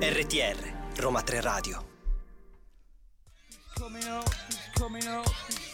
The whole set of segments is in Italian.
RTR, Roma 3 Radio. coming up,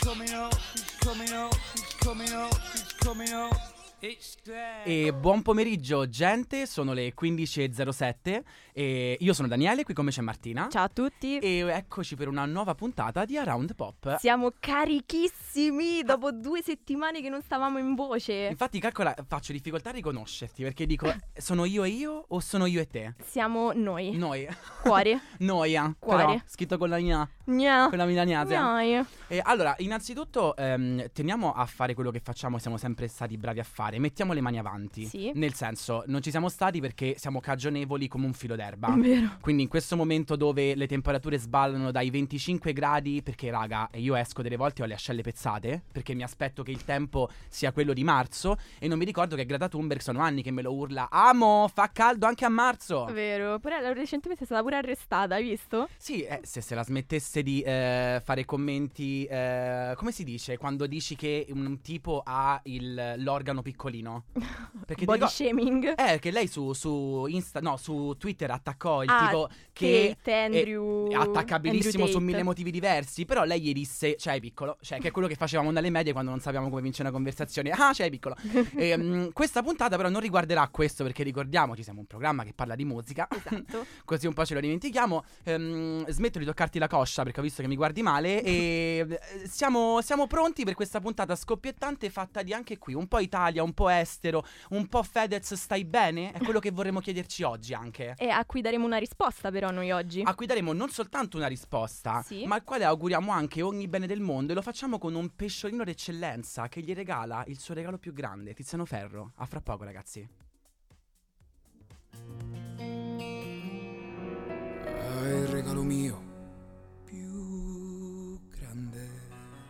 coming up, coming up, coming up, coming up. E buon pomeriggio gente, sono le 15.07 e io sono Daniele, qui con me c'è Martina. Ciao a tutti. E eccoci per una nuova puntata di Around Pop. Siamo carichissimi dopo due settimane che non stavamo in voce. Infatti, calcola, faccio difficoltà a riconoscerti perché dico, sono io e io o sono io e te? Siamo noi. Noi. Cuore. Noia. Cuore. Però, scritto con la mia, Gna. con la milanese. Noi. E allora, innanzitutto, ehm, teniamo a fare quello che facciamo, siamo sempre stati bravi a fare. Mettiamo le mani avanti. Sì. Nel senso, non ci siamo stati perché siamo cagionevoli come un filo d'erba. Vero. Quindi in questo momento dove le temperature sballano dai 25 gradi, perché raga, io esco delle volte e ho le ascelle pezzate, perché mi aspetto che il tempo sia quello di marzo e non mi ricordo che Greta Thunberg sono anni che me lo urla, amo, fa caldo anche a marzo. Vero. Lei recentemente è stata pure arrestata, hai visto? Sì, eh, se se la smettesse di eh, fare commenti, eh, come si dice, quando dici che un tipo ha il- l'organo piccolino? Perché Body ricor- shaming. Eh, che lei su, su Insta, no, su Twitter attaccò il Ah, tipo che Kate, Andrew. è attaccabilissimo Andrew su Tate. mille motivi diversi. Però lei gli disse: C'hai piccolo. Cioè, che è quello che facevamo dalle medie quando non sapevamo come vincere una conversazione. Ah, c'hai piccolo. e, mm, questa puntata, però, non riguarderà questo perché ricordiamoci, siamo un programma che parla di musica. Esatto. Così un po' ce lo dimentichiamo. Ehm, smetto di toccarti la coscia perché ho visto che mi guardi male. E eh, siamo, siamo pronti per questa puntata scoppiettante fatta di anche qui un po' Italia, un po' estero, un po' Fedez. Stai bene? È quello che vorremmo chiederci oggi anche. E a cui daremo una risposta però noi oggi. A cui daremo non soltanto una risposta, Sì. ma al quale auguriamo anche ogni bene del mondo e lo facciamo con un pesciolino d'eccellenza che gli regala il suo regalo più grande, Tiziano Ferro. A fra poco, ragazzi. Ah, il regalo mio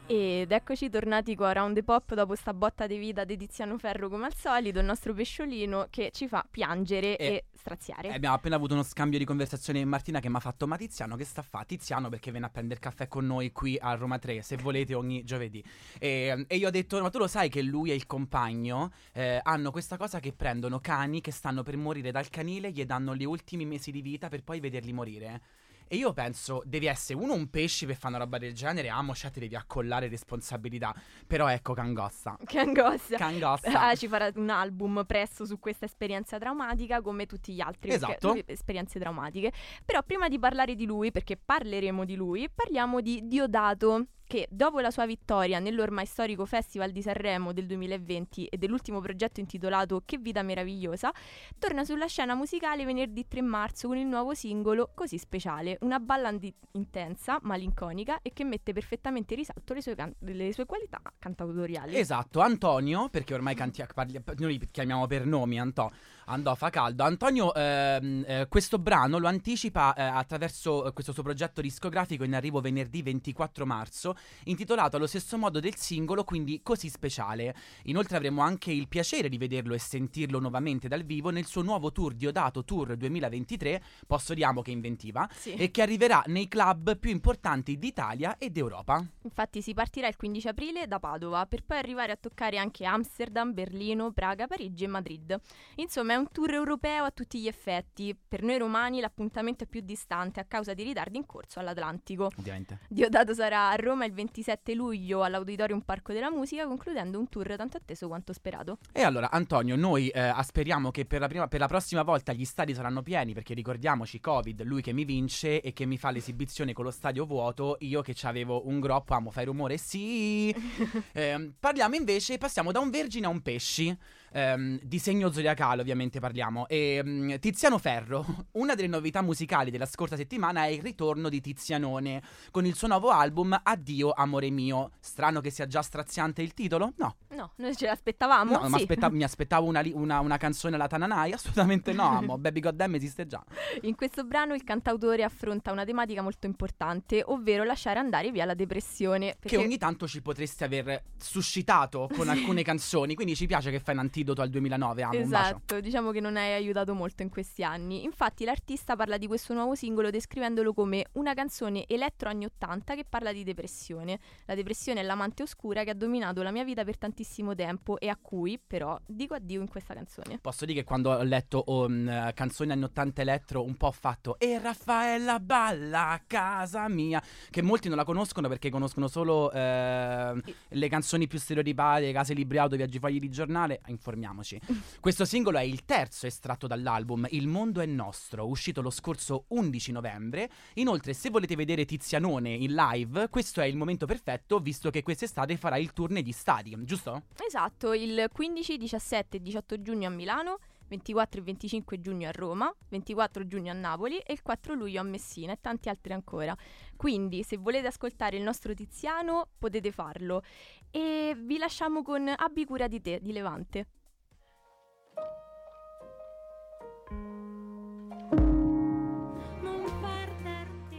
Ed eccoci tornati qua a Round the Pop dopo sta botta di vita di Tiziano Ferro come al solito, il nostro pesciolino che ci fa piangere Eh, e straziare. Abbiamo appena avuto uno scambio di conversazione con Martina che mi ha fatto Ma Tiziano che sta a fa? Tiziano perché viene a prendere caffè con noi qui a Roma 3 Se volete ogni giovedì E, e io ho detto ma tu lo sai che lui e il compagno eh, Hanno questa cosa che prendono cani che stanno per morire dal canile Gli danno gli ultimi mesi di vita per poi vederli morire e io penso, devi essere uno un pesce per fare una roba del genere, amo, cioè ti devi accollare responsabilità. Però ecco, cangossa. Che angoscia. Cangossa. Ah, ci farà un album presto su questa esperienza traumatica come tutti gli altri perché- Esatto. eh, esperienze traumatiche. Però prima di parlare di lui, perché parleremo di lui, parliamo di Diodato che dopo la sua vittoria nell'ormai storico Festival di Sanremo del 2020 e dell'ultimo progetto intitolato Che vita meravigliosa, torna sulla scena musicale venerdì 3 marzo con il nuovo singolo Così speciale, una ballad di- intensa, malinconica e che mette perfettamente in risalto le sue, can- le sue qualità cantautoriali. Esatto, Antonio, perché ormai canti- parli- noi li chiamiamo per nomi, Antò, andò fa caldo. Antonio ehm, eh, questo brano lo anticipa eh, attraverso eh, questo suo progetto discografico in arrivo venerdì 24 marzo, intitolato allo stesso modo del singolo, quindi così speciale. Inoltre avremo anche il piacere di vederlo e sentirlo nuovamente dal vivo nel suo nuovo tour Diodato Tour 2023, posso diamo che inventiva, Sì. e che arriverà nei club più importanti d'Italia e d'Europa. Infatti si partirà il 15 aprile da Padova per poi arrivare a toccare anche Amsterdam, Berlino, Praga, Parigi e Madrid. Insomma è un tour europeo a tutti gli effetti. Per noi romani l'appuntamento è più distante a causa di ritardi in corso all'Atlantico. Ovviamente. Diodato sarà a Roma il 27 luglio all'Auditorium Parco della Musica concludendo un tour tanto atteso quanto sperato. E allora, Antonio, noi eh, speriamo che per la, prima- per la prossima volta gli stadi saranno pieni, perché ricordiamoci, Covid, lui che mi vince e che mi fa l'esibizione con lo stadio vuoto, io che avevo un groppo, amo, fai rumore, sì. Ehm, parliamo invece, passiamo da un vergine a un pesci. Ehm, di segno zodiacale, ovviamente parliamo. E, mm, Tiziano Ferro, una delle novità musicali della scorsa settimana è il ritorno di Tizianone con il suo nuovo album Addio amore mio. Strano che sia già straziante il titolo? No. No, noi ce l'aspettavamo. No, sì. aspetta- mi aspettavo una, li- una- una canzone alla Tananai? Assolutamente no, amo. Baby Goddamn esiste già. In questo brano il cantautore affronta una tematica molto importante, ovvero lasciare andare via la depressione. Che perché- ogni tanto ci potresti aver suscitato con alcune canzoni. Quindi ci piace che fai un antidoto al 2009, amo. Esatto, diciamo che non hai aiutato molto in questi anni. Infatti l'artista parla di questo nuovo singolo descrivendolo come una canzone elettro anni 80 che parla di depressione. La depressione è l'amante oscura che ha dominato la mia vita per tantissimo tempo e a cui però dico addio in questa canzone. Posso dire che quando ho letto oh, mh, canzoni anni 80 elettro un po' ho fatto E Raffaella balla a casa mia Che molti non la conoscono perché conoscono solo eh, le canzoni più stereotipate Case libri auto, viaggi fogli di giornale Informiamoci Questo singolo è il terzo estratto dall'album Il mondo è nostro Uscito lo scorso 11 novembre Inoltre se volete vedere Tizianone in live Questo è il momento perfetto Visto che quest'estate farà il tour negli stadi Giusto? Esatto, il 15, 17 e 18 giugno a Milano, 24 e 25 giugno a Roma, 24 giugno a Napoli e il 4 luglio a Messina e tanti altri ancora. Quindi se volete ascoltare il nostro Tiziano potete farlo. E vi lasciamo con Abbi cura di te di Levante.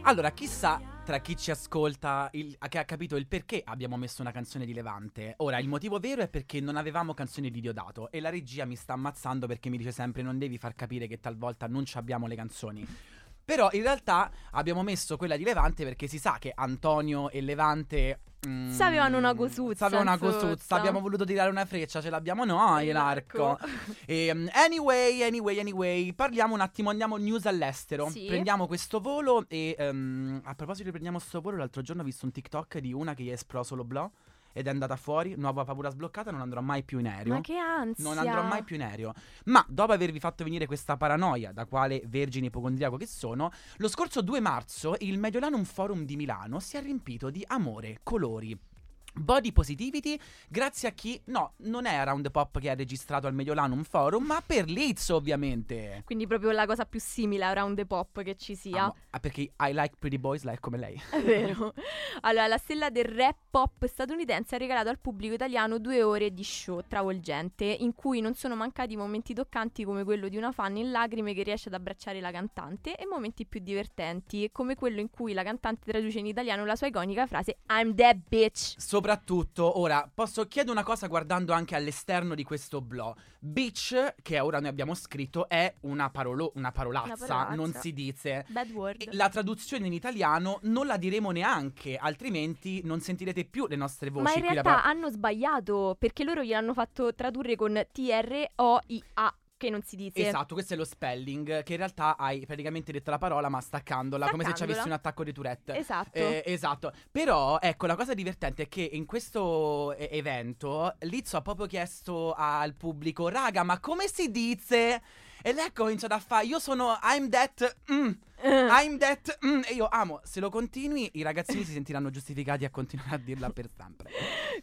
Allora, chissà tra chi ci ascolta il- che ha capito il perché abbiamo messo una canzone di Levante. Ora, il motivo vero è perché non avevamo canzoni di Diodato e la regia mi sta ammazzando perché mi dice sempre non devi far capire che talvolta non ci abbiamo le canzoni. Però in realtà abbiamo messo quella di Levante perché si sa che Antonio e Levante... mm, Sapevano una cosuzza, Sapevano una cosuzza. Abbiamo voluto tirare una freccia, ce l'abbiamo noi l'arco. E, um, anyway, anyway, anyway, parliamo un attimo, andiamo news all'estero. Sì. Prendiamo questo volo e um, a proposito di prendiamo questo volo, l'altro giorno ho visto un TikTok di una che gli è esploso lo blò ed è andata fuori, nuova paura sbloccata, non andrò mai più in aereo. Ma che ansia! Non andrò mai più in aereo. Ma dopo avervi fatto venire questa paranoia, da quale vergine ipocondriaco che sono, lo scorso 2 marzo il Mediolanum Forum di Milano si è riempito di amore, colori. Body positivity, grazie a chi. No, non è Around the Pop che ha registrato al Mediolanum Forum, ma per Liz, ovviamente. Quindi proprio la cosa più simile a Round the Pop che ci sia. Amo- ah, perché I like pretty boys like come lei. È vero. Allora, la stella del rap pop statunitense ha regalato al pubblico italiano due ore di show travolgente, in cui non sono mancati momenti toccanti come quello di una fan in lacrime che riesce ad abbracciare la cantante e momenti più divertenti, come quello in cui la cantante traduce in italiano la sua iconica frase I'm that bitch. Soprattutto, ora, posso chiedere una cosa guardando anche all'esterno di questo blog. Bitch, che ora noi abbiamo scritto, è una, parolo- una parolazza, Una parolazza. non si dice. Bad word. La traduzione in italiano non la diremo neanche, altrimenti non sentirete più le nostre voci. Ma in realtà par- hanno sbagliato perché loro gliel'hanno fatto tradurre con T-R-O-I-A, che non si dice. Esatto, questo è lo spelling, che in realtà hai praticamente detto la parola ma staccandola, come se ci Staccandola. avessi un attacco di Tourette. Esatto. Eh, esatto, però ecco la cosa divertente è che in questo eh, evento Lizzo ha proprio chiesto al pubblico, raga, ma come si dice? E lei ha cominciato a fare, io sono I'm that, mm, I'm that, mm, e io amo, se lo continui i ragazzini si sentiranno giustificati a continuare a dirla per sempre.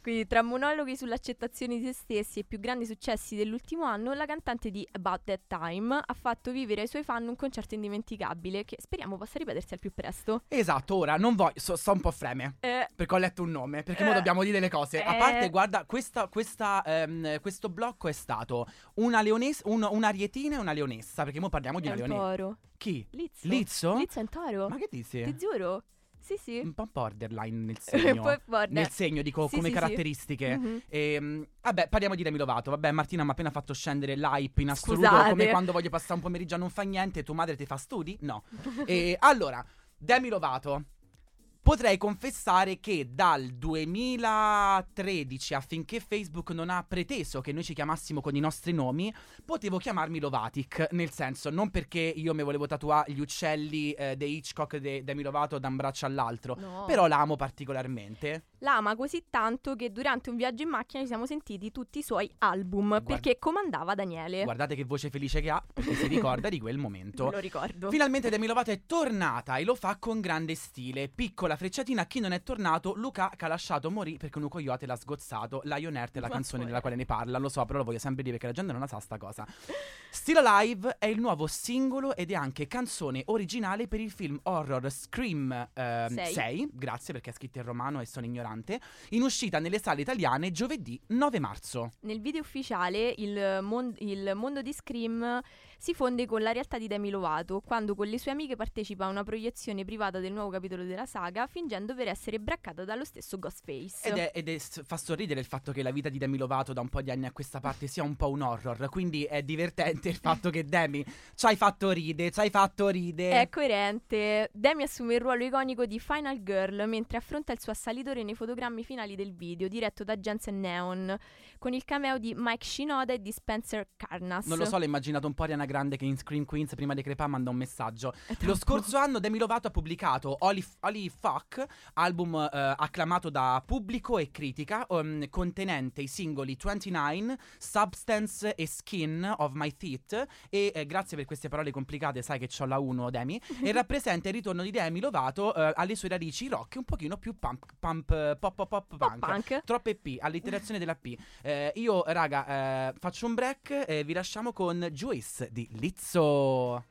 Quindi tra monologhi sull'accettazione di se stessi e i più grandi successi dell'ultimo anno, la cantante di About That Time ha fatto vivere ai suoi fan un concerto indimenticabile che speriamo possa ripetersi al più presto. Esatto, ora non voglio, so, sto un po' freme. Eh, Perché ho letto un nome, perché Eh, ora dobbiamo dire le cose. A eh. parte, guarda, questa, questa, ehm, questo blocco è stato una leonessa, un- un'arietina e una leonessa. Perché ora parliamo di una un leonessa. Chi? Lizzo. Lizzo? Lizzo toro. Ma che dici? Ti giuro. Sì, sì. Un po' borderline nel segno. border. nel segno, dico, Sì, come sì, sì. caratteristiche. Mhm. Ehm, vabbè, parliamo di Demi Lovato. Vabbè, Martina mi ha appena fatto scendere l'hype in assoluto. Scusate. Come quando voglio passare un pomeriggio a non fa niente. Tua madre ti fa studi? No. E allora, Demi Lovato. Potrei confessare che dal 2013, affinché Facebook non ha preteso che noi ci chiamassimo con i nostri nomi, potevo chiamarmi Lovatic. Nel senso, non perché io mi volevo tatuare gli uccelli eh, di Hitchcock di Demi Lovato da un braccio all'altro. No. Però l'amo particolarmente. L'ama così tanto che durante un viaggio in macchina ci siamo sentiti tutti i suoi album Guarda- perché comandava Daniele. Guardate che voce felice che ha, perché si ricorda di quel momento. Me lo ricordo. Finalmente Demi Lovato è tornata e lo fa con grande stile. Piccola frecciatina a chi non è tornato, Luca che ha lasciato morì perché un coyote l'ha sgozzato. Lion Earth è la canzone poi. della quale ne parla, lo so, però lo voglio sempre dire perché la gente non la sa sta cosa. Still Alive è il nuovo singolo ed è anche canzone originale per il film horror Scream ehm, Sei. 6, grazie perché è scritto in romano e sono ignorante, in uscita nelle sale italiane giovedì 9 marzo. Nel video ufficiale il, mon- il mondo di Scream si fonde con la realtà di Demi Lovato quando con le sue amiche partecipa a una proiezione privata del nuovo capitolo della saga fingendo per essere braccata dallo stesso Ghostface. Ed, è, ed è- fa sorridere il fatto che la vita di Demi Lovato da un po' di anni a questa parte sia un po' un horror. Quindi è divertente il fatto che Demi ci hai fatto ride, ci hai fatto ride. È coerente. Demi assume il ruolo iconico di Final Girl mentre affronta il suo assalitore nei fotogrammi finali del video, diretto da Jensen Neon, con il cameo di Mike Shinoda e di Spencer Carnas. Non lo so, l'ho immaginato un po' Ariana Grande che in Scream Queens prima di crepà manda un messaggio. Lo scorso anno Demi Lovato ha pubblicato Holy, Holy Fuck, album eh, acclamato da pubblico e critica, um, contenente i singoli 29, Substance e Skin of My Teeth. E eh, grazie per queste parole complicate, sai che c'ho la 1 Demi. e rappresenta il ritorno di Demi Lovato eh, alle sue radici rock, un pochino più pump, pump pop pop pop Pop punk. punk. Troppe P, alliterazione della P. Eh, io, raga, eh, faccio un break e vi lasciamo con Juice di Lizzo.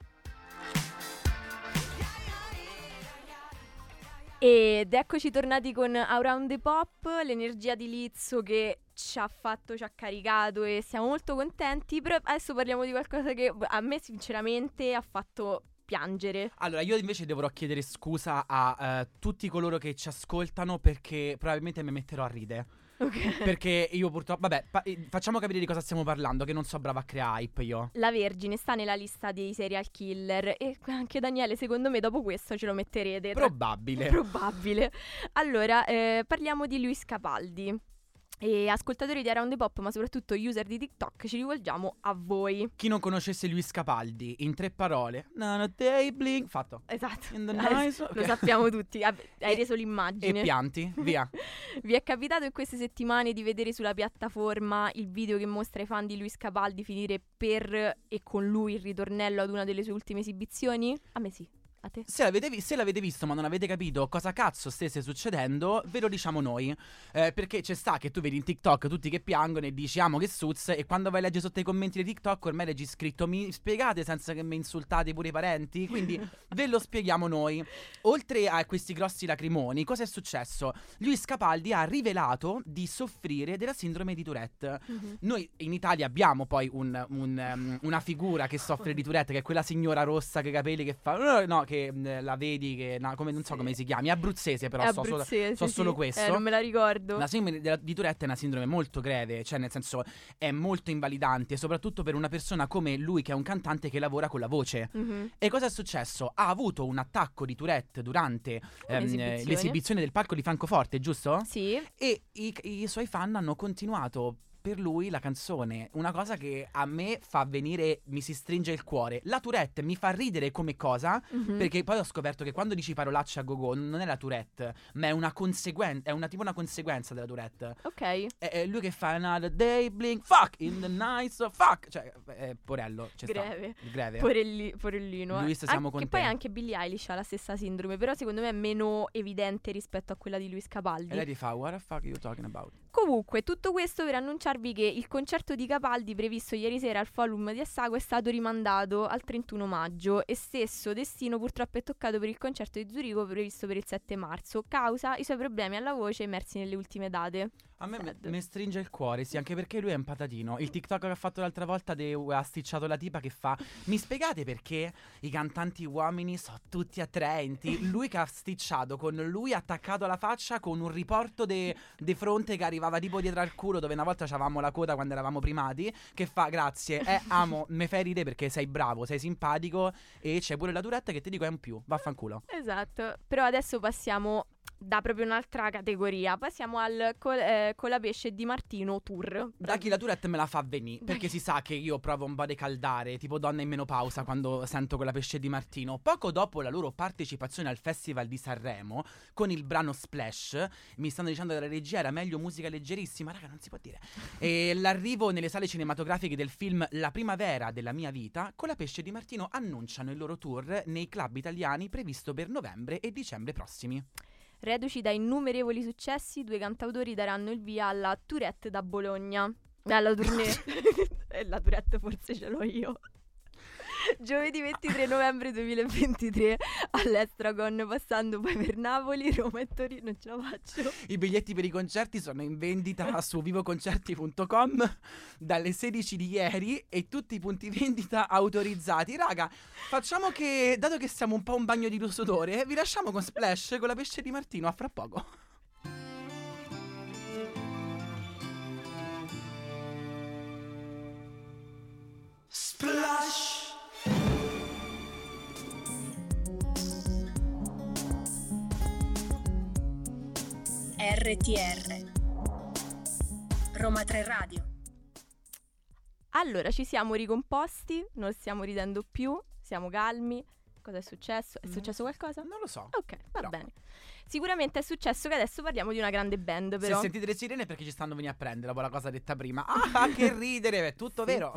Ed eccoci tornati con Around the Pop, l'energia di Lizzo che ci ha fatto, ci ha caricato e siamo molto contenti, però adesso parliamo di qualcosa che a me sinceramente ha fatto piangere. Allora, io invece dovrò chiedere scusa a eh, tutti coloro che ci ascoltano perché probabilmente mi metterò a ridere. Ok. Perché io purtroppo. Vabbè, pa- eh, facciamo capire di cosa stiamo parlando, che non so brava a creare hype io. La Vergine sta nella lista dei serial killer e anche Daniele, secondo me, dopo questo ce lo metterete. Probabile. Probabile. Allora, eh, parliamo di Luis Capaldi. E ascoltatori di Around the Pop, ma soprattutto user di TikTok, ci rivolgiamo a voi. Chi non conoscesse Luis Capaldi, in tre parole. Nano day bling. Fatto. Esatto. Nice- Lo ok. sappiamo tutti. Hai E- reso E l'immagine. pianti, via. Vi è capitato in queste settimane di vedere sulla piattaforma il video che mostra ai fan di Luis Capaldi finire per e con lui il ritornello ad una delle sue ultime esibizioni? A me sì. A te? Se l'avete, vi- se l'avete visto ma non avete capito cosa cazzo stesse succedendo, ve lo diciamo noi. Eh, perché c'è sta che tu vedi in TikTok tutti che piangono e dici amo che suz e quando vai a leggere sotto i commenti di TikTok ormai leggi scritto mi spiegate senza che mi insultate pure i parenti? Quindi ve lo spieghiamo noi. Oltre a questi grossi lacrimoni, cosa è successo? Luis Capaldi ha rivelato di soffrire della sindrome di Tourette. Noi in Italia abbiamo poi un- un, um, una figura che soffre di Tourette, che è quella signora rossa che i capelli che fa. No, che mh, la vedi, che no, come, non so Sì. come si chiami. È abruzzese, però È so solo. abruzzese, so sì. solo questo. Eh, non me la ricordo. La sindrome della- di Tourette è una sindrome molto greve, cioè nel senso è molto invalidante, soprattutto per una persona come lui che è un cantante che lavora con la voce. Mhm. E cosa è successo? Ha avuto un attacco di Tourette durante ehm, l'esibizione del palco di Francoforte, giusto? Sì. E i, i suoi fan hanno continuato per lui la canzone, una cosa che a me fa venire, mi si stringe il cuore. La Tourette mi fa ridere come cosa, Mhm. perché poi ho scoperto che quando dici parolacce a gogo non è la Tourette, ma è una conseguenza, è una tipo una conseguenza della Tourette. Ok. È, è lui che fa another day blink, fuck, in the night, so fuck, cioè, è porello, c'è sta. Greve. Greve. Porelli- porellino. Luis, siamo Anche- con Che te. poi anche Billie Eilish ha la stessa sindrome, però secondo me è meno evidente rispetto a quella di Luis Capaldi. E lei ti fa, what the fuck are you talking about? Comunque, tutto questo per annunciarvi che il concerto di Capaldi previsto ieri sera al Forum di Assago è stato rimandato al 31 maggio e stesso destino purtroppo è toccato per il concerto di Zurigo previsto per il 7 marzo, causa i suoi problemi alla voce emersi nelle ultime date. A me Sad. mi stringe il cuore, sì, anche perché lui è un patatino. Il TikTok che ha fatto l'altra volta de- ha sticciato la tipa che fa Mi spiegate perché i cantanti uomini sono tutti attraenti? Lui che ha sticciato con lui attaccato alla faccia con un riporto de, de fronte che arrivava tipo dietro al culo dove una volta avevamo la coda quando eravamo primati che fa grazie, eh amo, me fai ridere perché sei bravo, sei simpatico e c'è pure la duretta che ti dico è un più, vaffanculo. Esatto, però adesso passiamo da proprio un'altra categoria, passiamo al col- eh, Colapesce di Martino Tour. Da chi la Tourette me la fa venire, perché si sa che io provo un po' di caldare, tipo donna in menopausa, quando sento quella pesce di Martino. Poco dopo la loro partecipazione al Festival di Sanremo, con il brano Splash, mi stanno dicendo dalla regia era meglio musica leggerissima, raga, non si può dire. E l'arrivo nelle sale cinematografiche del film La primavera della mia vita, con la pesce di Martino annunciano il loro tour nei club italiani previsto per novembre e dicembre prossimi. Reduci da innumerevoli successi, i due cantautori daranno il via alla Tourette da Bologna. Alla tournée. e la Tourette forse ce l'ho io. Giovedì 23 novembre 2023 all'Estragon, passando poi per Napoli, Roma e Torino. Non ce la faccio. I biglietti per i concerti sono in vendita su vivoconcerti.com dalle 16 di ieri e tutti i punti vendita autorizzati. Raga, facciamo che, dato che siamo un po' un bagno di sudore, vi lasciamo con Splash con la pesce di Martino a fra poco. RTR Roma 3 Radio Allora, ci siamo ricomposti, non stiamo ridendo più, siamo calmi. Cosa è successo? È Mm. successo qualcosa? Non lo so. Ok, va Però. bene. Sicuramente è successo che adesso parliamo di una grande band, però. Se sentite le sirene perché ci stanno venendo a prendere, dopo la cosa detta prima. Ah, che ridere, è tutto vero.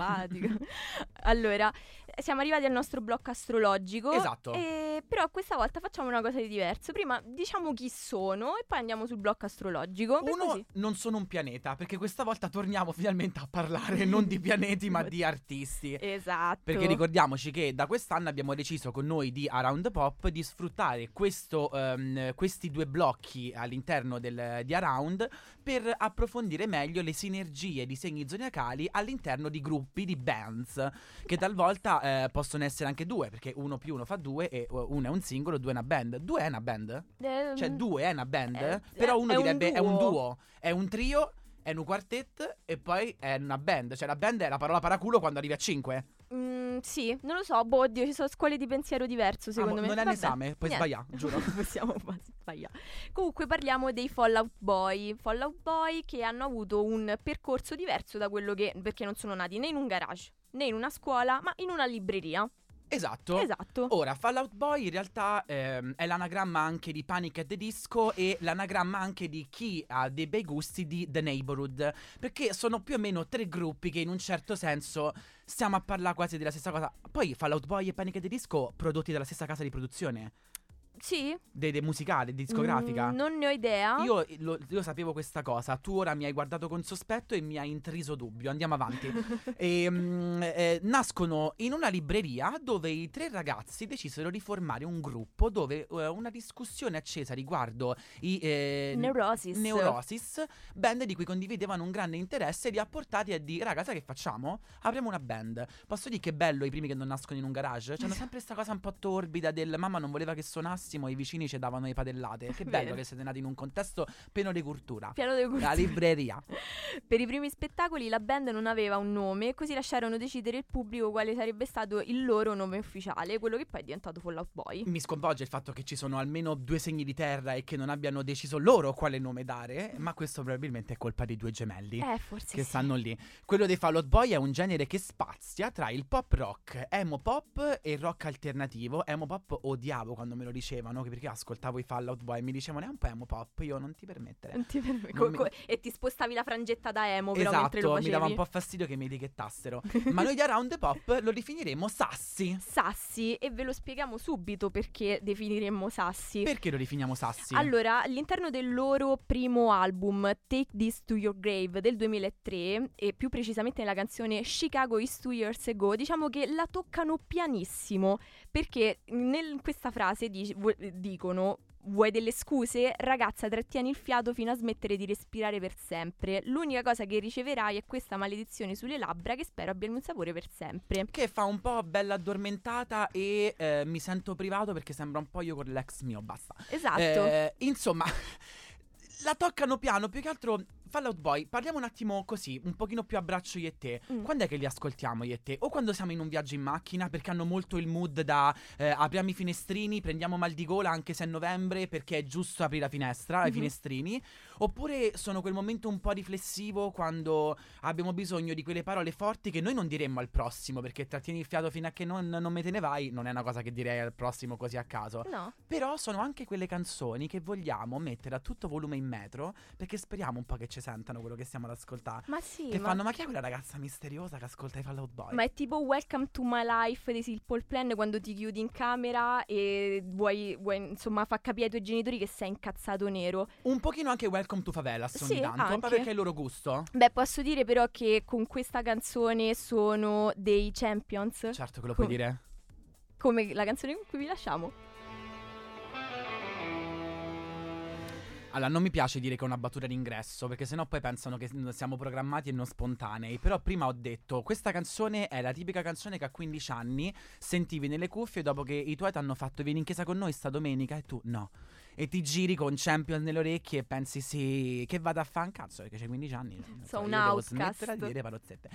Allora, siamo arrivati al nostro blocco astrologico. Esatto. e- però questa volta facciamo una cosa di diverso. Prima diciamo chi sono e poi andiamo sul blocco astrologico. Uno, così- non sono un pianeta, perché questa volta torniamo finalmente a parlare non di pianeti ma di artisti. Esatto. Perché ricordiamoci che da quest'anno abbiamo deciso con noi di Around Pop di sfruttare questo, ehm, questi due blocchi all'interno del, di Around per approfondire meglio le sinergie di segni zodiacali all'interno di gruppi, di bands, che talvolta eh, possono essere anche due, perché uno più uno fa due e uh, uno è un singolo, due è una band. Due è una band? Eh, Cioè due è una band, Eh, però uno è un direbbe è un duo. è un trio, è un quartet e poi è una band. Cioè la band è la parola paraculo quando arrivi a 5. Mm, sì, non lo so. Boh, oddio, ci sono scuole di pensiero diverse, secondo me. non è Vabbè, esame, puoi niente. sbagliare, giuro. Possiamo sbagliare. Comunque parliamo dei Fallout Boy. Fallout Boy che hanno avuto un percorso diverso da quello che. perché non sono nati né in un garage né in una scuola, ma in una libreria. Esatto. Esatto. Ora, Fallout Boy in realtà ehm, è l'anagramma anche di Panic at the Disco e l'anagramma anche di chi ha dei bei gusti di The Neighborhood. Perché sono più o meno tre gruppi che in un certo senso stiamo a parlare quasi della stessa cosa. Poi Fallout Boy e Panic at the Disco prodotti dalla stessa casa di produzione, Sì? de- de musicale, discografica. Mm, non ne ho idea. Io, lo- io sapevo questa cosa, tu ora mi hai guardato con sospetto e mi hai intriso dubbio. Andiamo avanti. e, mm, eh, nascono in una libreria dove i tre ragazzi decisero di formare un gruppo dove eh, una discussione accesa riguardo i eh, Neurosis. Neurosis, band di cui condividevano un grande interesse, li ha portati a dire: Raga, sai che facciamo? Apriamo una band. Posso dire che è bello i primi che non nascono in un garage? C'hanno sempre questa cosa un po' torbida del mamma non voleva che suonassimo, e i vicini ci davano le padellate. Che bello Vero. che siete nati in un contesto pieno di cultura. Piano dei La cultura. libreria. Per i primi spettacoli la band non aveva un nome, così lasciarono decidere il pubblico quale sarebbe stato il loro nome ufficiale, quello che poi è diventato Fallout Boy. Mi sconvolge il fatto che ci sono almeno due segni di terra e che non abbiano deciso loro quale nome dare, ma questo probabilmente è colpa dei due gemelli. Eh, forse Che sì. stanno lì. Quello dei Fall Out Boy è un genere che spazia tra il pop rock, emo pop e rock alternativo. Emo pop odiavo quando me lo dicevano, perché ascoltavo i Fall Out Boy e mi dicevano è un po' emo pop, io non ti permettere. Non ti perme- Non co- mi- co- E ti spostavi la frangetta da emo però mentre lo Esatto, facevi. mi dava un po' fastidio che mi etichettassero. Ma noi di Around the Pop lo definiremo Sassi. Sassi e ve lo spieghiamo subito perché definiremmo Sassi. Perché lo definiamo Sassi? Allora, all'interno del loro primo album Take This to Your Grave del 2003 e più precisamente nella canzone Chicago is Two Years Ago, diciamo che la toccano pianissimo perché in questa frase dic- vu- dicono Vuoi delle scuse? Ragazza, trattieni il fiato fino a smettere di respirare per sempre. L'unica cosa che riceverai è questa maledizione sulle labbra che spero abbia mio sapore per sempre. Che fa un po' bella addormentata e eh, mi sento privato perché sembra un po' io con l'ex mio, basta. Esatto. Eh, insomma, la toccano piano, più che altro Fallout Boy, parliamo un attimo così, un pochino più a braccio io e te. Mm. Quando è che li ascoltiamo io e te? O quando siamo in un viaggio in macchina perché hanno molto il mood da eh, apriamo i finestrini, prendiamo mal di gola anche se è novembre perché è giusto aprire la finestra, i Mhm. finestrini. Oppure sono quel momento un po' riflessivo quando abbiamo bisogno di quelle parole forti che noi non diremmo al prossimo perché trattieni il fiato fino a che non, non me te ne vai, non è una cosa che direi al prossimo così a caso. No. Però sono anche quelle canzoni che vogliamo mettere a tutto volume in metro perché speriamo un po' che ci sentano quello che stiamo ad ascoltare. Ma sì, Che ma... fanno, ma chi è quella ragazza misteriosa che ascolta i Fallout Boy? Ma è tipo Welcome to My Life dei Simple Plan quando ti chiudi in camera e vuoi, vuoi, insomma far capire ai tuoi genitori che sei incazzato nero. Un pochino anche Welcome to Favelas ogni Sì, tanto, ma anche. perché è il loro gusto? Beh, posso dire però che con questa canzone sono dei champions, Certo che lo puoi Com- dire. come la canzone con cui vi lasciamo. Allora, non mi piace dire che è una battuta d'ingresso, perché sennò poi pensano che siamo programmati e non spontanei. Però prima ho detto, questa canzone è la tipica canzone che a 15 anni sentivi nelle cuffie dopo che i tuoi ti hanno fatto vieni in chiesa con noi sta domenica e tu no. E ti giri con Champion nelle orecchie e pensi sì, che vada a fare un cazzo perché c'hai 15 anni. non So, io un devo outcast. smettere di dire palozzette.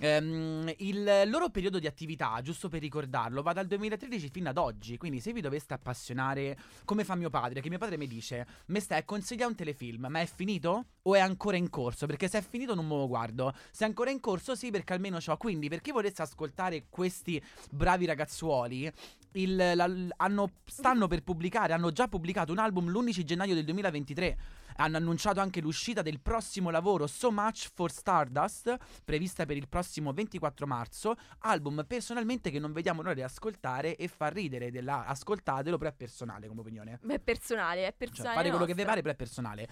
Ehm, il loro periodo di attività, giusto per ricordarlo, va dal 2013 fino ad oggi. Quindi, se vi doveste appassionare, come fa mio padre, che mio padre mi dice: Me stai a consigliare un telefilm, ma è finito? O è ancora in corso? Perché se è finito non me lo guardo. Se è ancora in corso, sì, perché almeno c'ho. Quindi, per chi volesse ascoltare questi bravi ragazzuoli, il- la- hanno- stanno per pubblicare, hanno già pubblicato un album l'11 gennaio del 2023. Hanno annunciato anche l'uscita del prossimo lavoro So Much for Stardust, prevista per il prossimo 24 marzo. Album personalmente che non vediamo l'ora di ascoltare e far ridere. Della, ascoltatelo, però è personale come opinione. È personale, è Cioè, personale. fare quello che vi pare, però è personale.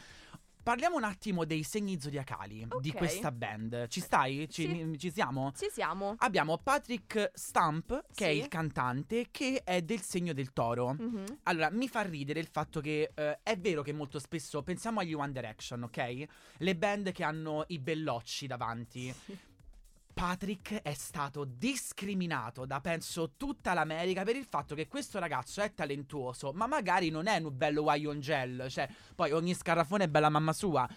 Parliamo un attimo dei segni zodiacali di Ok. questa band. Ci stai? Ci, Sì. ci siamo? Ci siamo. Abbiamo Patrick Stump, che è Sì. il cantante, che è del segno del toro. Mhm. Allora, mi fa ridere il fatto che eh, è vero che molto spesso pensiamo agli One Direction, ok? Le band che hanno i bellocci davanti. Patrick è stato discriminato da penso tutta l'America per il fatto che questo ragazzo è talentuoso, ma magari non è un bello Wion Gel, cioè poi ogni scarafone è bella mamma sua.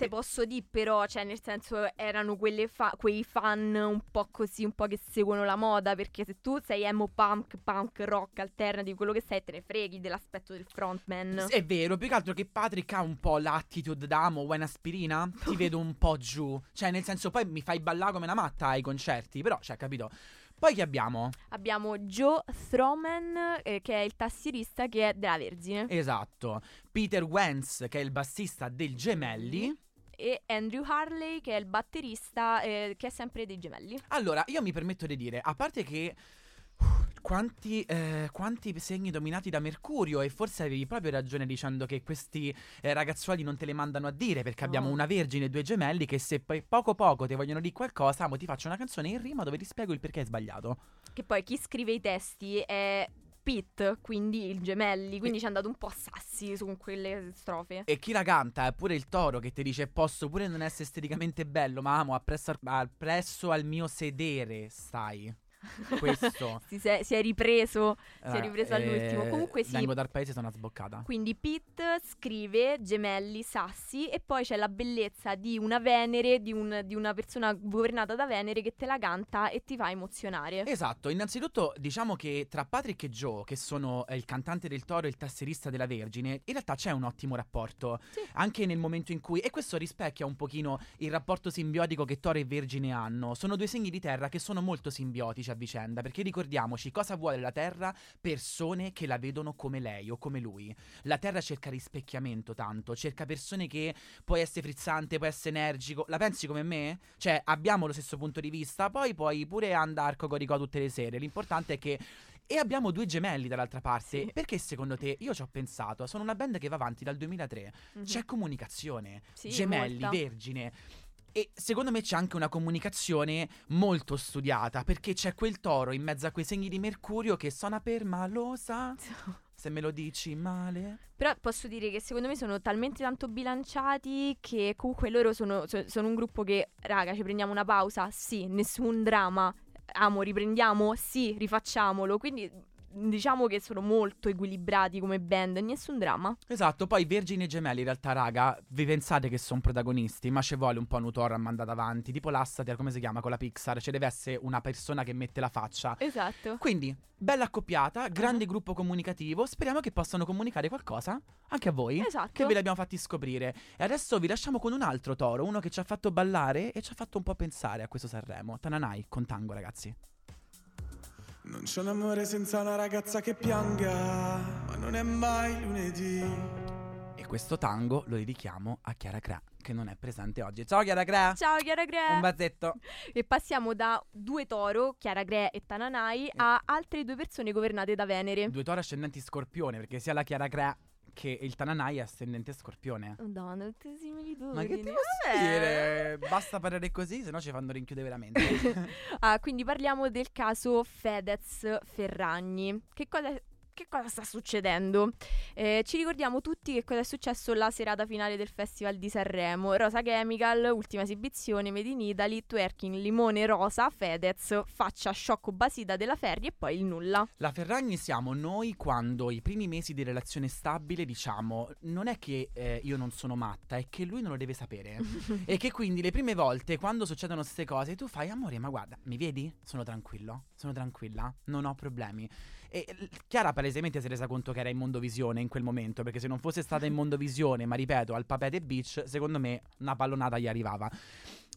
Te posso dire però, cioè nel senso erano quelle fa- quei fan un po' così, un po' che seguono la moda, perché se tu sei emo punk, punk, rock, alternative, quello che sei, te ne freghi dell'aspetto del frontman. È vero, più che altro che Patrick ha un po' l'attitude da amo, vuoi un'aspirina? Ti vedo un po' giù. Cioè, nel senso, poi mi fai ballare come una matta ai concerti, però, cioè, capito? Poi chi abbiamo? Abbiamo Joe Throman, eh, che è il tastierista che è della Vergine, Esatto. Peter Wentz, che è il bassista del Gemelli. E Andrew Harley, che è il batterista, eh, che è sempre dei gemelli. Allora, io mi permetto di dire, a parte che quanti, eh, quanti segni dominati da Mercurio e forse avevi proprio ragione dicendo che questi eh, ragazzuoli non te le mandano a dire perché No. abbiamo una vergine e due gemelli che se poi poco poco ti vogliono dire qualcosa, mo ti faccio una canzone in rima dove ti spiego il perché è sbagliato. Che poi chi scrive i testi è Pete, quindi il gemelli, quindi ci è andato un po' a sassi su quelle strofe. E chi la canta è pure il toro che ti dice posso pure non essere esteticamente bello, ma amo appresso, appresso al mio sedere stai. Questo. Si, se- si è ripreso, si è Eh, ripreso all'ultimo. eh, Comunque sì. Vengo dal paese, sono una sboccata. Quindi Pete scrive gemelli, sassi e poi c'è la bellezza di una Venere, di, un- di una persona governata da Venere che te la canta e ti fa emozionare. Esatto, innanzitutto diciamo che tra Patrick e Joe, che sono eh, il cantante del Toro e il tastierista della Vergine, in realtà c'è un ottimo rapporto. Sì. Anche nel momento in cui, e questo rispecchia un pochino il rapporto simbiotico che Toro e Vergine hanno. Sono due segni di terra che sono molto simbiotici a vicenda, perché ricordiamoci cosa vuole la terra, persone che la vedono come lei o come lui. La terra cerca rispecchiamento tanto, cerca persone che puoi essere frizzante, puoi essere energico. La pensi come me? Cioè, abbiamo lo stesso punto di vista, poi puoi pure andare a Cocorico tutte le sere. L'importante è che. E abbiamo due gemelli dall'altra parte. Sì. Perché secondo te? Io ci ho pensato, sono una band che va avanti dal 2003. Mhm. C'è comunicazione, Sì, gemelli, molta. vergine. E secondo me c'è anche una comunicazione molto studiata, perché c'è quel toro in mezzo a quei segni di Mercurio che suona per malosa. Se me lo dici male. Però posso dire che secondo me sono talmente tanto bilanciati che comunque loro sono, so- sono un gruppo che, raga, ci prendiamo una pausa? Sì, nessun dramma. Amo, riprendiamo? Sì, rifacciamolo. Quindi diciamo che sono molto equilibrati come band, nessun dramma. Esatto, poi Vergine e Gemelli in realtà, raga, vi pensate che sono protagonisti, ma ci vuole un po' Nutor a mandare avanti, tipo l'Assater, come si chiama con la Pixar, ci deve essere una persona che mette la faccia. Esatto. Quindi, bella accoppiata, grande gruppo comunicativo, speriamo che possano comunicare qualcosa anche a voi. Esatto. Che ve l'abbiamo fatti scoprire. E adesso vi lasciamo con un altro toro, uno che ci ha fatto ballare e ci ha fatto un po' pensare a questo Sanremo. Tananai con tango, ragazzi. Non c'è un amore senza una ragazza che pianga, ma non è mai lunedì. E questo tango lo dedichiamo a Chiara Cra, che non è presente oggi. Ciao Chiara Cra! Ciao Chiara Gre. Un bazzetto. E passiamo da due toro, Chiara Gre e Tananai, a altre due persone governate da Venere. Due tori ascendenti scorpione, perché sia la Chiara Cra che il Tananai è ascendente scorpione. Madonna, tutte similitudini. Ma che ti Vabbè. posso dire? Basta parlare così, se no ci fanno rinchiudere veramente. Ah, quindi parliamo del caso Fedez Ferragni. Che cosa, che cosa sta succedendo? Eh, ci ricordiamo tutti che cosa è successo la serata finale del Festival di Sanremo. Rosa Chemical, ultima esibizione, Made in Italy, twerking, limone rosa, Fedez, faccia sciocco basita della Ferri e poi il nulla. La Ferragni siamo noi quando i primi mesi di relazione stabile diciamo non è che eh, io non sono matta, è che lui non lo deve sapere. e che quindi le prime volte quando succedono queste cose tu fai amore ma guarda mi vedi? Sono tranquillo, sono tranquilla, non ho problemi. E Chiara palesemente si è resa conto che era in Mondovisione in quel momento, perché se non fosse stata in Mondovisione, ma ripeto, al Papete Beach, secondo me una pallonata gli arrivava.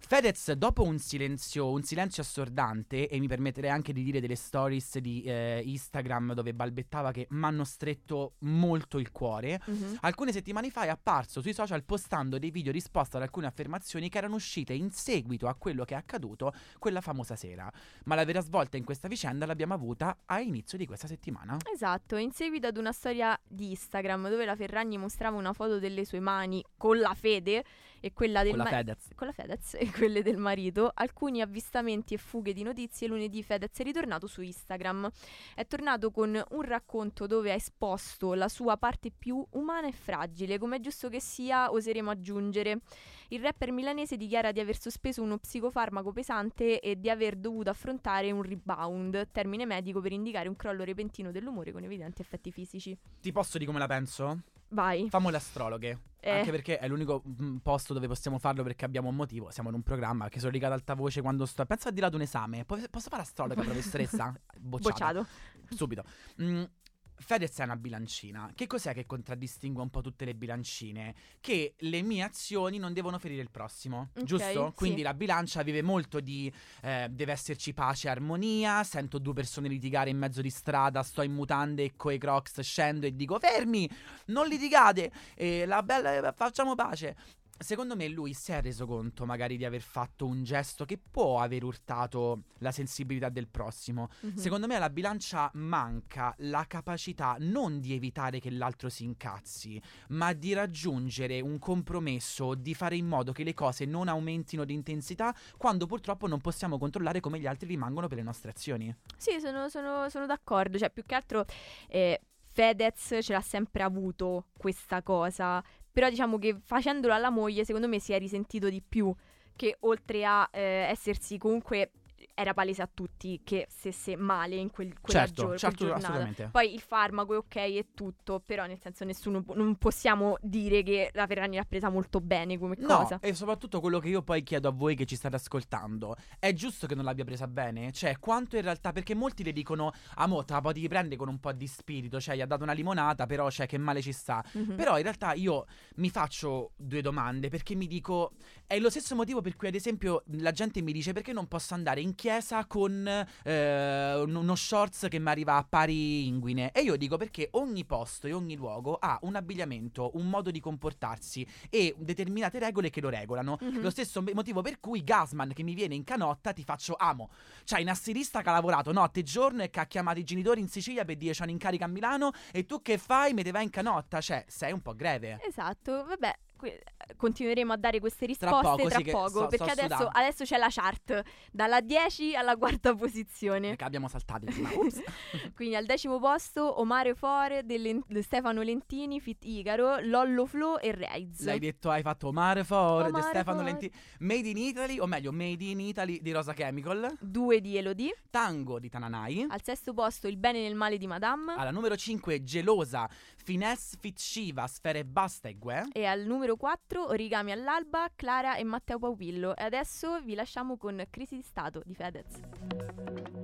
Fedez, dopo un silenzio, un silenzio assordante, e mi permetterei anche di dire delle stories di eh, Instagram dove balbettava che mi hanno stretto molto il cuore, Mhm. Alcune settimane fa è apparso sui social postando dei video risposta ad alcune affermazioni che erano uscite in seguito a quello che è accaduto quella famosa sera. Ma la vera svolta in questa vicenda l'abbiamo avuta a inizio di questa settimana. Esatto, in seguito ad una storia di Instagram dove la Ferragni mostrava una foto delle sue mani con la fede e quella del Con la ma- Fedez. con la Fedez e quelle del marito, alcuni avvistamenti e fughe di notizie. Lunedì Fedez è ritornato su Instagram. È tornato con un racconto dove ha esposto la sua parte più umana e fragile, come è giusto che sia, oseremo aggiungere. Il rapper milanese dichiara di aver sospeso uno psicofarmaco pesante e di aver dovuto affrontare un rebound, termine medico per indicare un crollo repentino dell'umore con evidenti effetti fisici. Ti posso dire come la penso? Vai. Famo le astrologhe. Eh. Anche perché è l'unico mm, posto dove possiamo farlo perché abbiamo un motivo. Siamo in un programma che sono lì ad alta voce quando sto. Pensa a di là ad un esame. Po- posso fare astrologa, professoressa? Bocciata. Bocciato. Subito. Mm, Fedez è una bilancina. Che cos'è che contraddistingue un po' tutte le bilancine? Che le mie azioni non devono ferire il prossimo, Ok, giusto? sì. Quindi la bilancia vive molto di eh, deve esserci pace e armonia. Sento due persone litigare in mezzo di strada, sto in mutande e coi crocs scendo e dico fermi, non litigate, e la bella facciamo pace. Secondo me lui si è reso conto magari di aver fatto un gesto che può aver urtato la sensibilità del prossimo. Mhm. Secondo me alla bilancia manca la capacità non di evitare che l'altro si incazzi, ma di raggiungere un compromesso, di fare in modo che le cose non aumentino di intensità quando purtroppo non possiamo controllare come gli altri rimangono per le nostre azioni. Sì, sono, sono- sono d'accordo. Cioè, più che altro eh, Fedez ce l'ha sempre avuto questa cosa. Però diciamo che facendolo alla moglie, secondo me si è risentito di più. Che oltre a eh, essersi comunque. Era palese a tutti che stesse male in quel, quella certo, quel certo, giornata. Poi il farmaco è ok e tutto, però nel senso nessuno non possiamo dire che la Ferragni l'ha presa molto bene come No, cosa. e soprattutto quello che io poi chiedo a voi che ci state ascoltando, è giusto che non l'abbia presa bene? Cioè, quanto in realtà, perché molti le dicono, ah mo, te la potevi prendere con un po' di spirito, cioè gli ha dato una limonata, però, cioè, che male ci sta. Mhm. Però in realtà io mi faccio due domande perché mi dico è lo stesso motivo per cui ad esempio la gente mi dice perché non posso andare in chiesa con eh, un- uno shorts che mi arriva a pari inguine e io dico perché ogni posto e ogni luogo ha un abbigliamento, un modo di comportarsi e determinate regole che lo regolano. Mhm. Lo stesso motivo per cui Gasman che mi viene in canotta ti faccio amo. C'hai un asserista che ha lavorato notte e giorno e che ha chiamato i genitori in Sicilia per dire c'ho un'incarica a Milano e tu che fai? Me te vai in canotta? Cioè, sei un po' greve. Esatto, vabbè, que- continueremo a dare queste Tra risposte poco, tra sì, poco, sto- perché sto adesso, adesso c'è la chart, dalla 10 alla quarta posizione. Perché abbiamo saltato. Quindi al decimo posto Omare Fore, de Stefano Lentini, Fit Igaro, Lollo Flo e Reiz. L'hai detto, hai fatto Mare For di Omare Stefano For. Lenti. Made in Italy, o meglio, Made in Italy di Rosa Chemical. Due di Elodie. Tango di Tananai. Al sesto posto Il bene nel male di Madame. Alla numero 5, Gelosa, Finesse Fit Shiva, Sfere Basta e Gue. E al numero 4 Origami all'alba, Clara e Matteo Paupillo. E adesso vi lasciamo con Crisi di Stato di Fedez.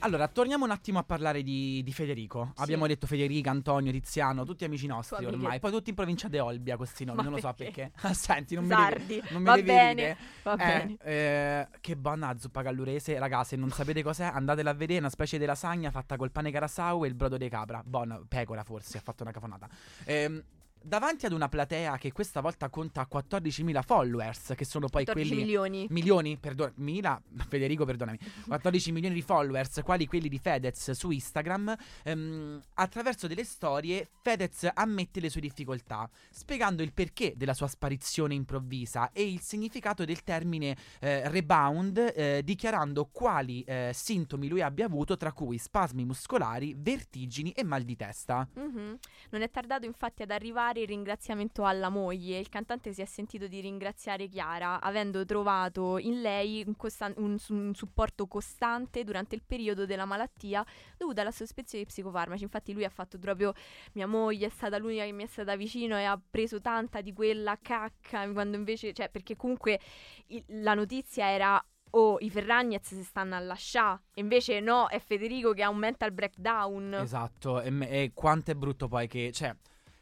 Allora, torniamo un attimo a parlare di, di Federico. Sì. Abbiamo detto Federica, Antonio, Tiziano, tutti amici nostri amici. ormai. Poi tutti in provincia di Olbia questi nomi, non lo so perché? Ah, Senti, non mi Sardi. devi, non mi Va devi bene, dire. Va Eh, bene. eh, che buona zuppa gallurese, raga. Se non sapete cos'è, andatela a vedere. È una specie di lasagna fatta col pane carasau e il brodo di capra. Buona, pecora forse, ha fatto una cafonata. Ehm, davanti ad una platea che questa volta conta 14.000 followers, che sono poi 14 quelli... milioni. Milioni, perdona, mila, Federico, perdonami, 14 milioni di followers, quali quelli di Fedez su Instagram. ehm, attraverso delle storie, Fedez ammette le sue difficoltà, spiegando il perché della sua sparizione improvvisa e il significato del termine eh, rebound, eh, dichiarando quali eh, sintomi lui abbia avuto, tra cui spasmi muscolari, vertigini e mal di testa. Mhm. Non è tardato infatti ad arrivare il ringraziamento alla moglie. Il cantante si è sentito di ringraziare Chiara, avendo trovato in lei un, costan- un un supporto costante durante il periodo della malattia dovuta alla sospensione di psicofarmaci. Infatti lui ha fatto proprio mia moglie è stata l'unica che mi è stata vicino e ha preso tanta di quella cacca, quando invece, cioè perché comunque il- la notizia era oh, i Ferragnez si stanno a lasciare. Invece no, è Federico che ha un mental breakdown. Esatto, e, e quanto è brutto poi che, cioè,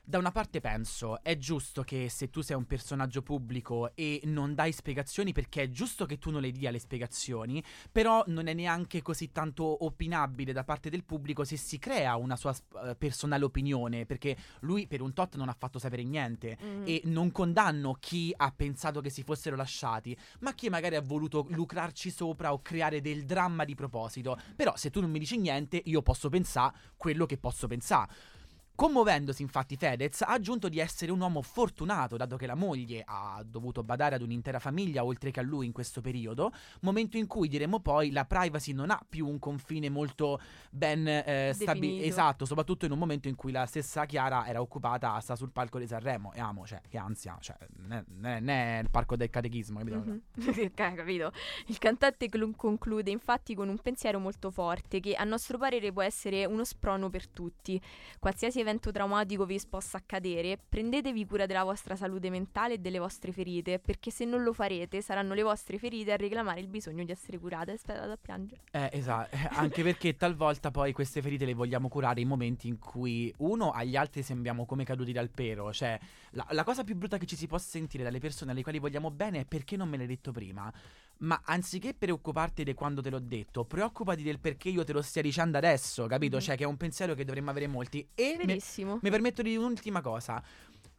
da una parte penso, è giusto che se tu sei un personaggio pubblico e non dai spiegazioni, perché è giusto che tu non le dia le spiegazioni, però non è neanche così tanto opinabile da parte del pubblico se si crea una sua eh, personale opinione, perché lui per un tot non ha fatto sapere niente. Mhm. E non condanno chi ha pensato che si fossero lasciati, ma chi magari ha voluto lucrarci sopra o creare del dramma di proposito. Però se tu non mi dici niente, io posso pensare quello che posso pensare. Commuovendosi infatti Fedez ha aggiunto di essere un uomo fortunato dato che la moglie ha dovuto badare ad un'intera famiglia oltre che a lui in questo periodo, momento in cui diremo poi la privacy non ha più un confine molto ben eh, stabile, Definito. esatto, soprattutto in un momento in cui la stessa Chiara era occupata, sta sul palco di Sanremo e amo, cioè che ansia, cioè non è, il parco del catechismo, capito? Mhm. Ca- capito? Il cantante clu- conclude infatti con un pensiero molto forte che a nostro parere può essere uno sprono per tutti. Qualsiasi evento traumatico vi possa accadere, prendetevi cura della vostra salute mentale e delle vostre ferite, perché se non lo farete saranno le vostre ferite a reclamare il bisogno di essere curate. Aspetta da piangere. Eh, esatto, anche perché talvolta poi queste ferite le vogliamo curare in momenti in cui uno agli altri sembriamo come caduti dal pero, cioè la, la cosa più brutta che ci si può sentire dalle persone alle quali vogliamo bene è perché non me l'hai detto prima. Ma anziché preoccuparti di quando te l'ho detto, preoccupati del perché io te lo stia dicendo adesso, capito? Mhm. Cioè che è un pensiero che dovremmo avere molti. E Verissimo. mi permetto di un'ultima cosa.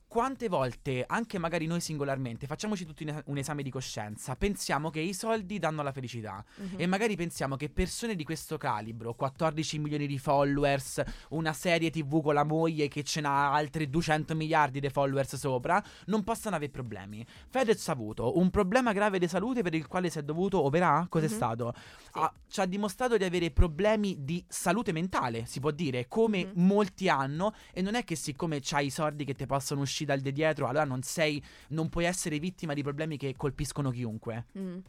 Quante volte, anche magari noi singolarmente, facciamoci tutti un es- un esame di coscienza, pensiamo che i soldi danno la felicità. Mhm. E magari pensiamo che persone di questo calibro, 14 milioni di followers, una serie tv con la moglie che ce n'ha altri 200 miliardi di followers sopra, non possano avere problemi. Fedez ha avuto un problema grave di salute per il quale si è dovuto operare. Cos'è Mhm. stato? Sì. Ha- ci ha dimostrato di avere problemi di salute mentale, si può dire, come Mhm. molti hanno. E non è che siccome c'hai i soldi che ti possono uscire dal di dietro, allora non sei, non puoi essere vittima di problemi che colpiscono chiunque. Mm.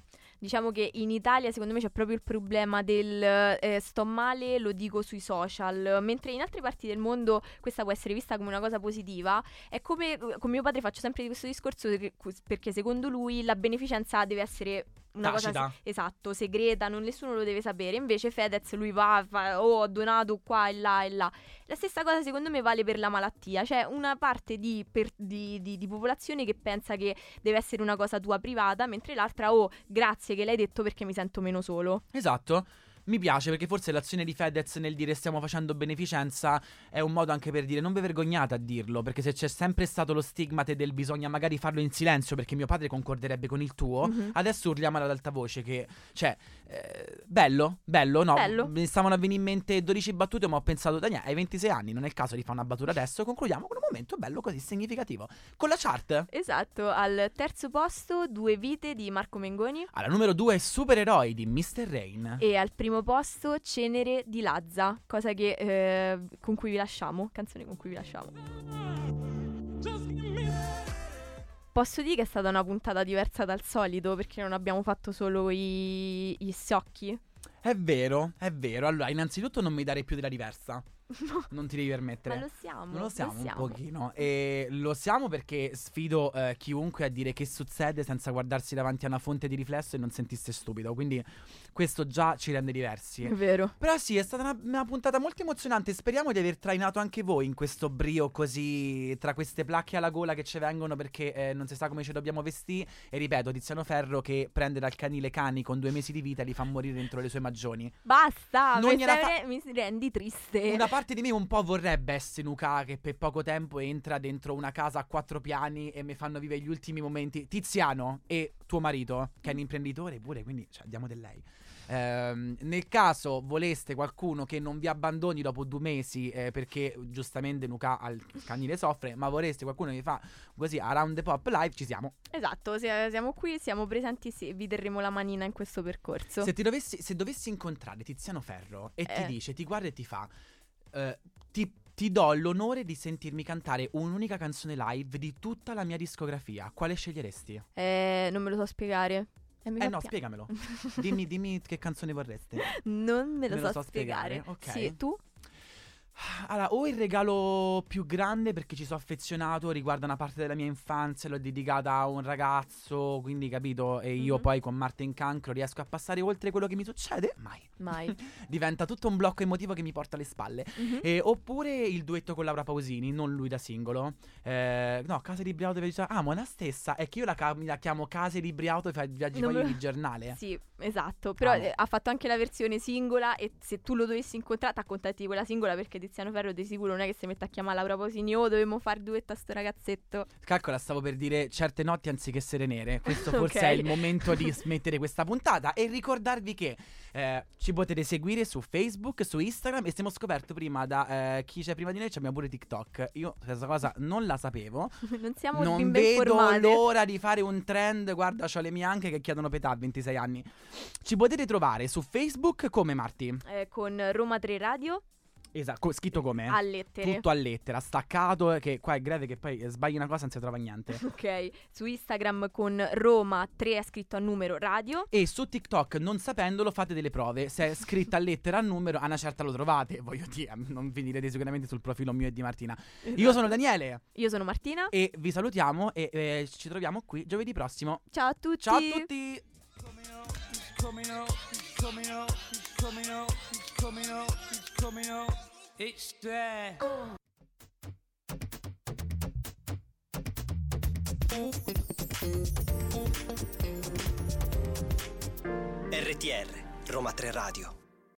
Diciamo che in Italia secondo me c'è proprio il problema del eh, sto male, lo dico sui social, mentre in altre parti del mondo questa può essere vista come una cosa positiva. È come con mio padre faccio sempre questo discorso perché secondo lui la beneficenza deve essere una cosa Tacita. se- esatto, segreta, non nessuno lo deve sapere. Invece Fedez lui va, fa, oh, ho donato qua e là e là. La stessa cosa secondo me vale per la malattia, c'è una parte di, per- di- di- di popolazione che pensa che deve essere una cosa tua privata, mentre l'altra, oh, grazie che l'hai detto perché mi sento meno solo. Esatto. Mi piace perché forse l'azione di Fedez nel dire stiamo facendo beneficenza è un modo anche per dire non vi vergognate a dirlo, perché se c'è sempre stato lo stigmate del bisogna magari farlo in silenzio perché mio padre concorderebbe con il tuo, Mhm. adesso urliamo ad alta voce che, cioè, eh, bello, bello, no, Bello. mi stavano a venire in mente 12 battute ma ho pensato, Daniele, hai 26 anni, non è il caso di fare una battuta adesso, concludiamo con un momento bello così significativo. Con la chart, Esatto, al terzo posto Due vite di Marco Mengoni alla numero 2 Supereroi di Mr. Rain. e al primo posto Cenere di Lazza, cosa che, eh, con cui vi lasciamo, canzone con cui vi lasciamo. Posso dire che è stata una puntata diversa dal solito perché non abbiamo fatto solo i, gli sciocchi? È vero, è vero. Allora, innanzitutto non mi dare più della diversa. Non ti devi permettere. Ma lo siamo. Non lo siamo, siamo. un pochino. E lo siamo perché sfido eh, chiunque a dire che succede senza guardarsi davanti a una fonte di riflesso e non sentirsi stupido. Quindi questo già ci rende diversi. È vero. Però sì, è stata una, una puntata molto emozionante. Speriamo di aver trainato anche voi in questo brio così tra queste placche alla gola che ci vengono perché eh, non si sa come ci dobbiamo vestire. E ripeto, Tiziano Ferro che prende dal canile cani con due mesi di vita e li fa morire dentro le sue Maggioni. Basta, Non mi, gliela fa- mi rendi triste. Una parte di me un po' vorrebbe essere Nuka che per poco tempo entra dentro una casa a quattro piani e mi fanno vivere gli ultimi momenti. Tiziano e tuo marito, che è un imprenditore pure, quindi cioè, diamo del lei. Ehm, nel caso voleste qualcuno che non vi abbandoni dopo due mesi eh, perché giustamente Nuka al canile soffre, ma vorreste qualcuno che vi fa così around the pop live, ci siamo. Esatto, siamo qui, siamo presenti sì, vi terremo la manina in questo percorso. Se, ti dovessi, se dovessi incontrare Tiziano Ferro e ti Eh. dice, ti guarda e ti fa, eh, ti, ti do l'onore di sentirmi cantare un'unica canzone live di tutta la mia discografia, quale sceglieresti? Eh, non me lo so spiegare. Eh, no, spiegamelo. dimmi, dimmi che canzone vorreste. non me lo, Me lo so, so spiegare, spiegare. ok. Sì, tu? Allora, o il regalo più grande perché ci sono affezionato, riguarda una parte della mia infanzia, l'ho dedicata a un ragazzo, quindi capito, e io Mhm. poi con Marte in cancro riesco a passare oltre quello che mi succede? Mai. Mai. Diventa tutto un blocco emotivo che mi porta alle spalle. Mhm. E- oppure il duetto con Laura Pausini, non lui da singolo. Eh, no, Casa di Briauto dove dice, ah, ma è la stessa. È che io la, ca- la chiamo Casa di Briauto e fa viaggi Non di giornale. Sì, esatto. Però eh, ha fatto anche la versione singola e se tu lo dovessi incontrare, ti accontenti di quella singola perché Tiziano Ferro di sicuro non è che si mette a chiamare Laura Pausini oh, dovevamo fare duetto a sto ragazzetto. Calcola, stavo per dire certe notti anziché sere nere. Questo forse Ok. è il momento di smettere questa puntata e ricordarvi che eh, ci potete seguire su Facebook, su Instagram e siamo scoperto prima da eh, chi c'è prima di noi, abbiamo pure TikTok. Io questa cosa non la sapevo. non siamo non vedo informate. l'ora di fare un trend. Guarda, ho le mie anche che chiedono petà a 26 anni. Ci potete trovare su Facebook come Marti. Eh, con Roma 3 Radio Esatto, scritto come? a lettere. Tutto a lettera, staccato, eh, che qua è greve che poi eh, sbagli una cosa non si trova niente. Ok, su Instagram con Roma 3 è scritto a numero radio. E su TikTok, non sapendolo, fate delle prove. Se è scritta a lettera a numero, a una certa lo trovate. Voglio dire, non finirete sicuramente sul profilo mio e di Martina. Io sono Daniele Io sono Martina. e vi salutiamo e eh, ci troviamo qui giovedì prossimo. Ciao a tutti. Ciao a tutti! coming up, he's coming up, he's coming up, he's coming up, he's coming up. It's there. RTR, Roma 3 Radio.